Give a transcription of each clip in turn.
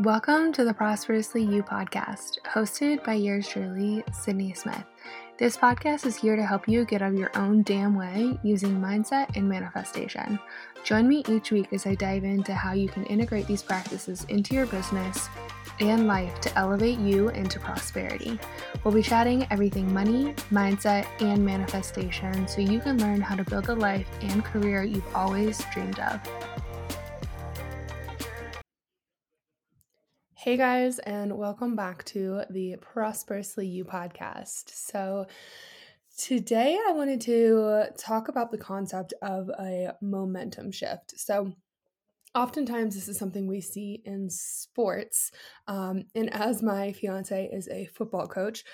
Welcome to the Prosperously You podcast, hosted by yours truly, Sydney Smith. This podcast is here to help you get out of your own damn way using mindset and manifestation. Join me each week as I dive into how you can integrate these practices into your business and life to elevate you into prosperity. We'll be chatting everything money, mindset, and manifestation so you can learn how to build the life and career you've always dreamed of. Hey guys, and welcome back to the Prosperously You podcast. So, today I wanted to talk about the concept of a momentum shift. So, oftentimes this is something we see in sports. Um, and as my fiance is a football coach,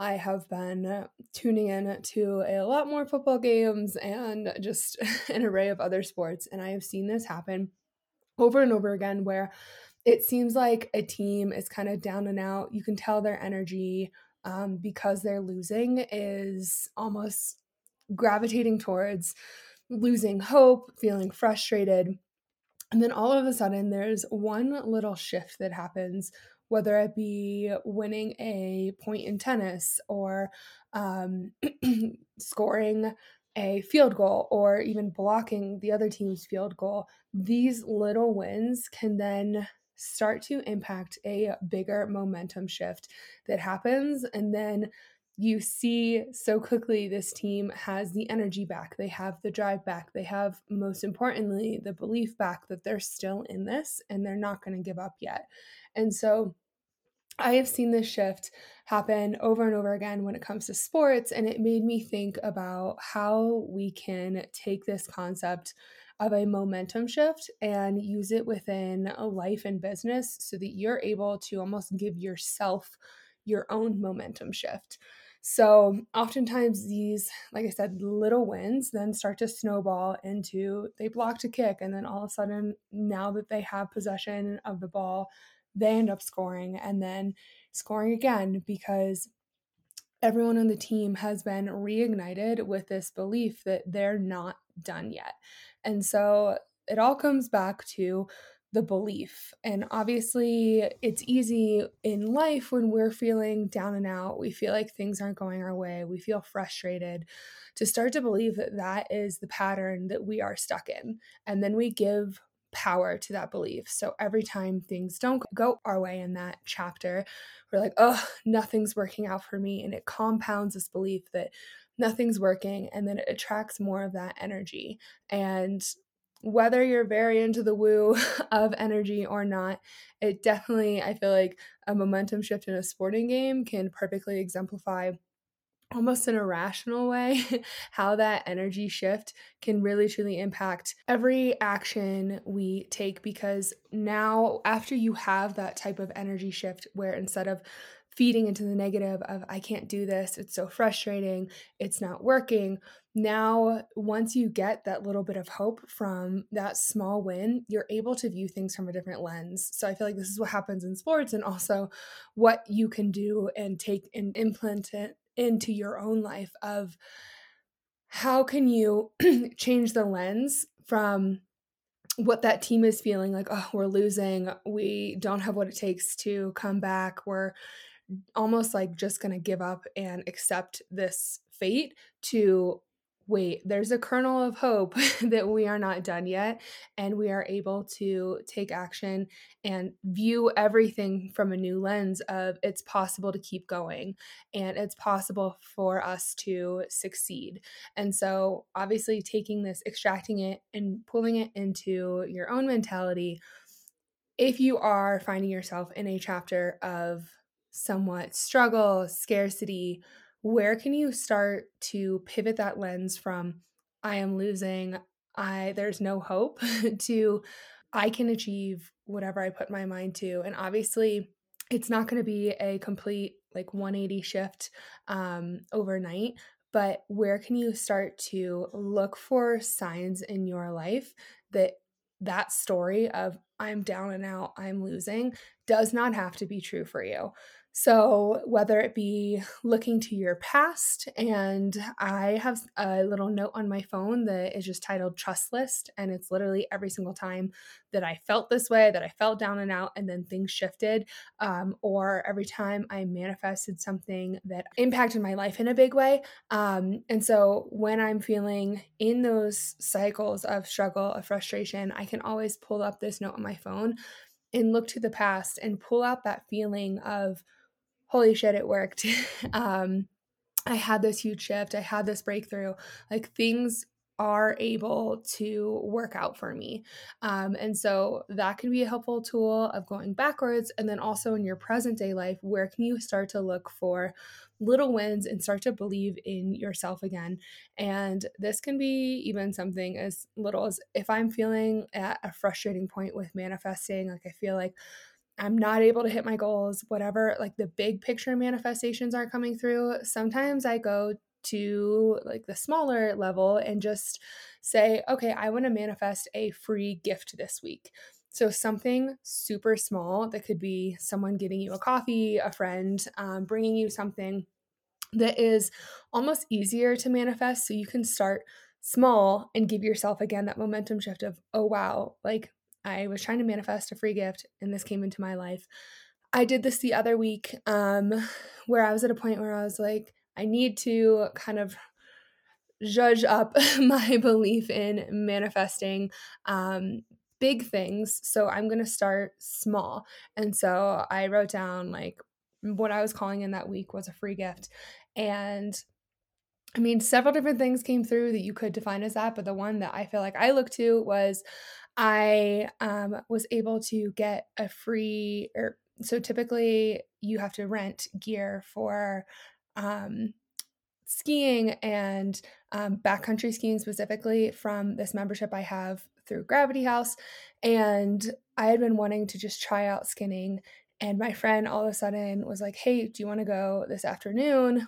I have been tuning in to a lot more football games and just an array of other sports. And I have seen this happen over and over again where it seems like a team is kind of down and out. You can tell their energy um, because they're losing is almost gravitating towards losing hope, feeling frustrated. And then all of a sudden, there's one little shift that happens, whether it be winning a point in tennis or um, scoring a field goal or even blocking the other team's field goal. These little wins can then start to impact a bigger momentum shift that happens. And then you see so quickly this team has the energy back, they have the drive back, they have, most importantly, the belief back that they're still in this and they're not going to give up yet. And so, I have seen this shift happen over and over again when it comes to sports, and it made me think about how we can take this concept of a momentum shift and use it within a life and business so that you're able to almost give yourself your own momentum shift. So, oftentimes, these, like I said, little wins then start to snowball into they blocked a kick, and then all of a sudden, now that they have possession of the ball, they end up scoring and then scoring again because everyone on the team has been reignited with this belief that they're not done yet. And so it all comes back to the belief. And obviously, it's easy in life when we're feeling down and out. We feel like things aren't going our way. We feel frustrated to start to believe that that is the pattern that we are stuck in. And then we give power to that belief. So every time things don't go our way in that chapter, we're like, oh, nothing's working out for me. And it compounds this belief that nothing's working and then it attracts more of that energy and whether you're very into the woo of energy or not it definitely i feel like a momentum shift in a sporting game can perfectly exemplify almost an irrational way how that energy shift can really truly impact every action we take because now after you have that type of energy shift where instead of feeding into the negative of I can't do this, it's so frustrating, it's not working. Now, once you get that little bit of hope from that small win, you're able to view things from a different lens. So I feel like this is what happens in sports and also what you can do and take and implement it into your own life of how can you change the lens from what that team is feeling like oh we're losing. We don't have what it takes to come back. We're almost like just going to give up and accept this fate to wait, there's a kernel of hope that we are not done yet, and we are able to take action and view everything from a new lens of it's possible to keep going and it's possible for us to succeed. And so, obviously, taking this, extracting it, and pulling it into your own mentality. If you are finding yourself in a chapter of somewhat struggle, scarcity, where can you start to pivot that lens from I am losing, I there's no hope to I can achieve whatever I put my mind to. And obviously, it's not going to be a complete like 180 shift um, overnight, but where can you start to look for signs in your life that that story of I'm down and out, I'm losing, does not have to be true for you. So, whether it be looking to your past, and I have a little note on my phone that is just titled Trust List, and it's literally every single time that I felt this way, that I felt down and out, and then things shifted, um, or every time I manifested something that impacted my life in a big way. Um, and so, when I'm feeling in those cycles of struggle, of frustration, I can always pull up this note on my phone and look to the past and pull out that feeling of, holy shit, it worked. um, I had this huge shift. I had this breakthrough. Like things are able to work out for me. Um, and so that can be a helpful tool of going backwards. And then also in your present day life, where can you start to look for little wins and start to believe in yourself again? And this can be even something as little as if I'm feeling at a frustrating point with manifesting, like I feel like I'm not able to hit my goals, whatever, like the big picture manifestations are coming through, sometimes I go to like the smaller level and just say, okay, I want to manifest a free gift this week. So, something super small that could be someone getting you a coffee, a friend um, bringing you something that is almost easier to manifest. So, you can start small and give yourself again that momentum shift of, oh, wow, like I was trying to manifest a free gift and this came into my life. I did this the other week um, where I was at a point where I was like, I need to kind of judge up my belief in manifesting um, big things. So I'm going to start small. And so I wrote down like what I was calling in that week was a free gift. And I mean, several different things came through that you could define as that, but the one that I feel like I looked to was I um, was able to get a free, or er, so typically you have to rent gear for um, skiing and um, backcountry skiing specifically from this membership I have through Gravity Haus. And I had been wanting to just try out skinning. And my friend all of a sudden was like, Hey, do you want to go this afternoon?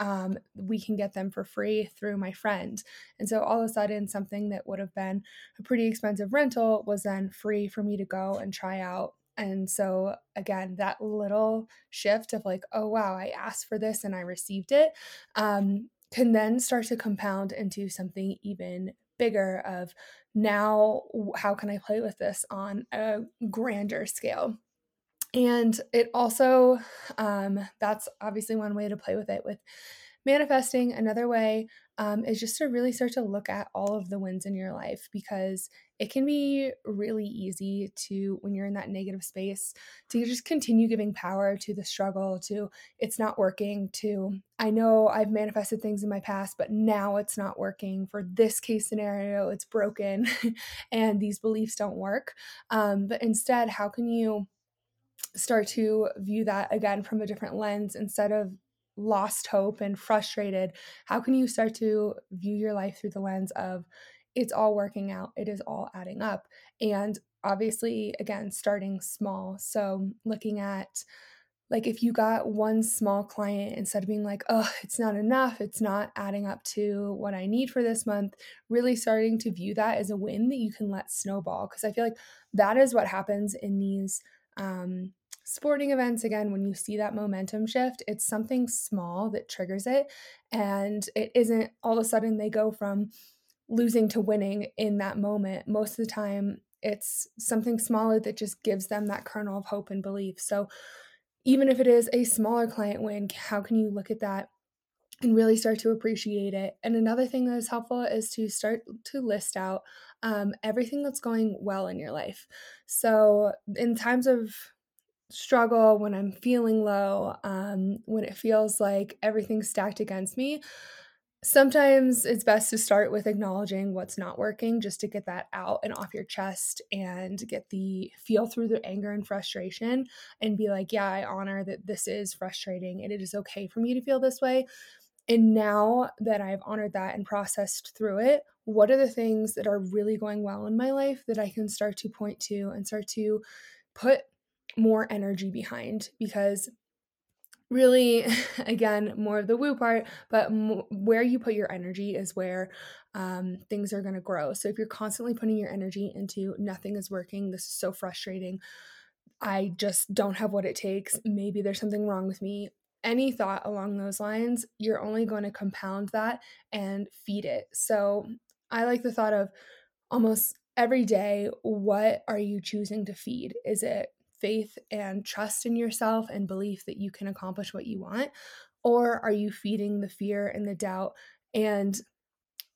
Um, we can get them for free through my friend. And so all of a sudden, something that would have been a pretty expensive rental was then free for me to go and try out. And so, again, that little shift of like, oh, wow, I asked for this and I received it um, can then start to compound into something even bigger of now, how can I play with this on a grander scale? And it also, um, that's obviously one way to play with it with manifesting. Another way um, is just to really start to look at all of the wins in your life because it can be really easy to, when you're in that negative space, to just continue giving power to the struggle, to it's not working, to I know I've manifested things in my past, but now it's not working. For this case scenario, it's broken and these beliefs don't work. Um, but instead, how can you? Start to view that again from a different lens instead of lost hope and frustrated how can you start to view your life through the lens of it's all working out. It is all adding up. And obviously again starting small. So looking at like if you got one small client instead of being like oh it's not enough. It's not adding up to what i need for this month really starting to view that as a win that you can let snowball. Because i feel like that is what happens in these um, sporting events again when you see that momentum shift it's something small that triggers it and it isn't all of a sudden they go from losing to winning in that moment most of the time it's something smaller that just gives them that kernel of hope and belief so even if it is a smaller client win how can you look at that and really start to appreciate it. And another thing that is helpful is to start to list out um, everything that's going well in your life. So, in times of struggle, when I'm feeling low, um, when it feels like everything's stacked against me, sometimes it's best to start with acknowledging what's not working just to get that out and off your chest and get the feel through the anger and frustration and be like, yeah, I honor that this is frustrating and it is okay for me to feel this way. And now that I've honored that and processed through it, what are the things that are really going well in my life that I can start to point to and start to put more energy behind? Because really again more of the woo part but m- where you put your energy is where um, things are going to grow. So if you're constantly putting your energy into nothing is working this is so frustrating i just don't have what it takes maybe there's something wrong with me any thought along those lines you're only going to compound that and feed it. So i like the thought of almost every day what are you choosing to feed is it faith and trust in yourself and belief that you can accomplish what you want? Or are you feeding the fear and the doubt? And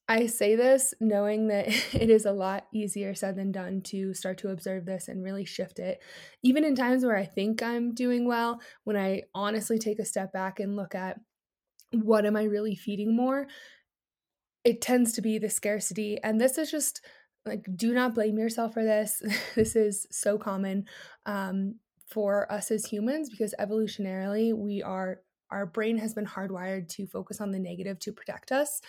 I say this knowing that it is a lot easier said than done to start to observe this and really shift it. Even in times where I think I'm doing well, when I honestly take a step back and look at what am I really feeding more, it tends to be the scarcity. And this is just like do not blame yourself for this this is so common um, for us as humans because evolutionarily we are our brain has been hardwired to focus on the negative to protect us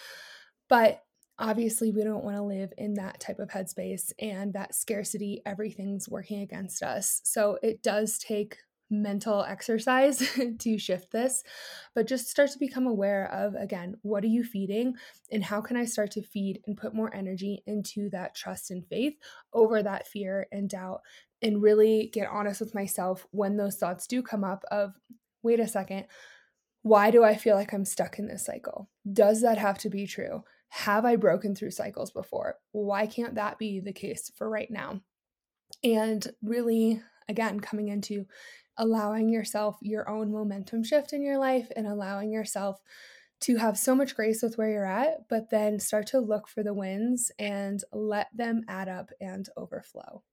but obviously we don't want to live in that type of headspace and that scarcity everything's working against us so it does take mental exercise to shift this, but just start to become aware of again, what are you feeding and how can I start to feed and put more energy into that trust and faith over that fear and doubt and really get honest with myself when those thoughts do come up of wait a second, why do I feel like I'm stuck in this cycle? Does that have to be true? Have I broken through cycles before? Why can't that be the case for right now? And really, again, coming into allowing yourself your own momentum shift in your life and allowing yourself to have so much grace with where you're at, but then start to look for the wins and let them add up and overflow.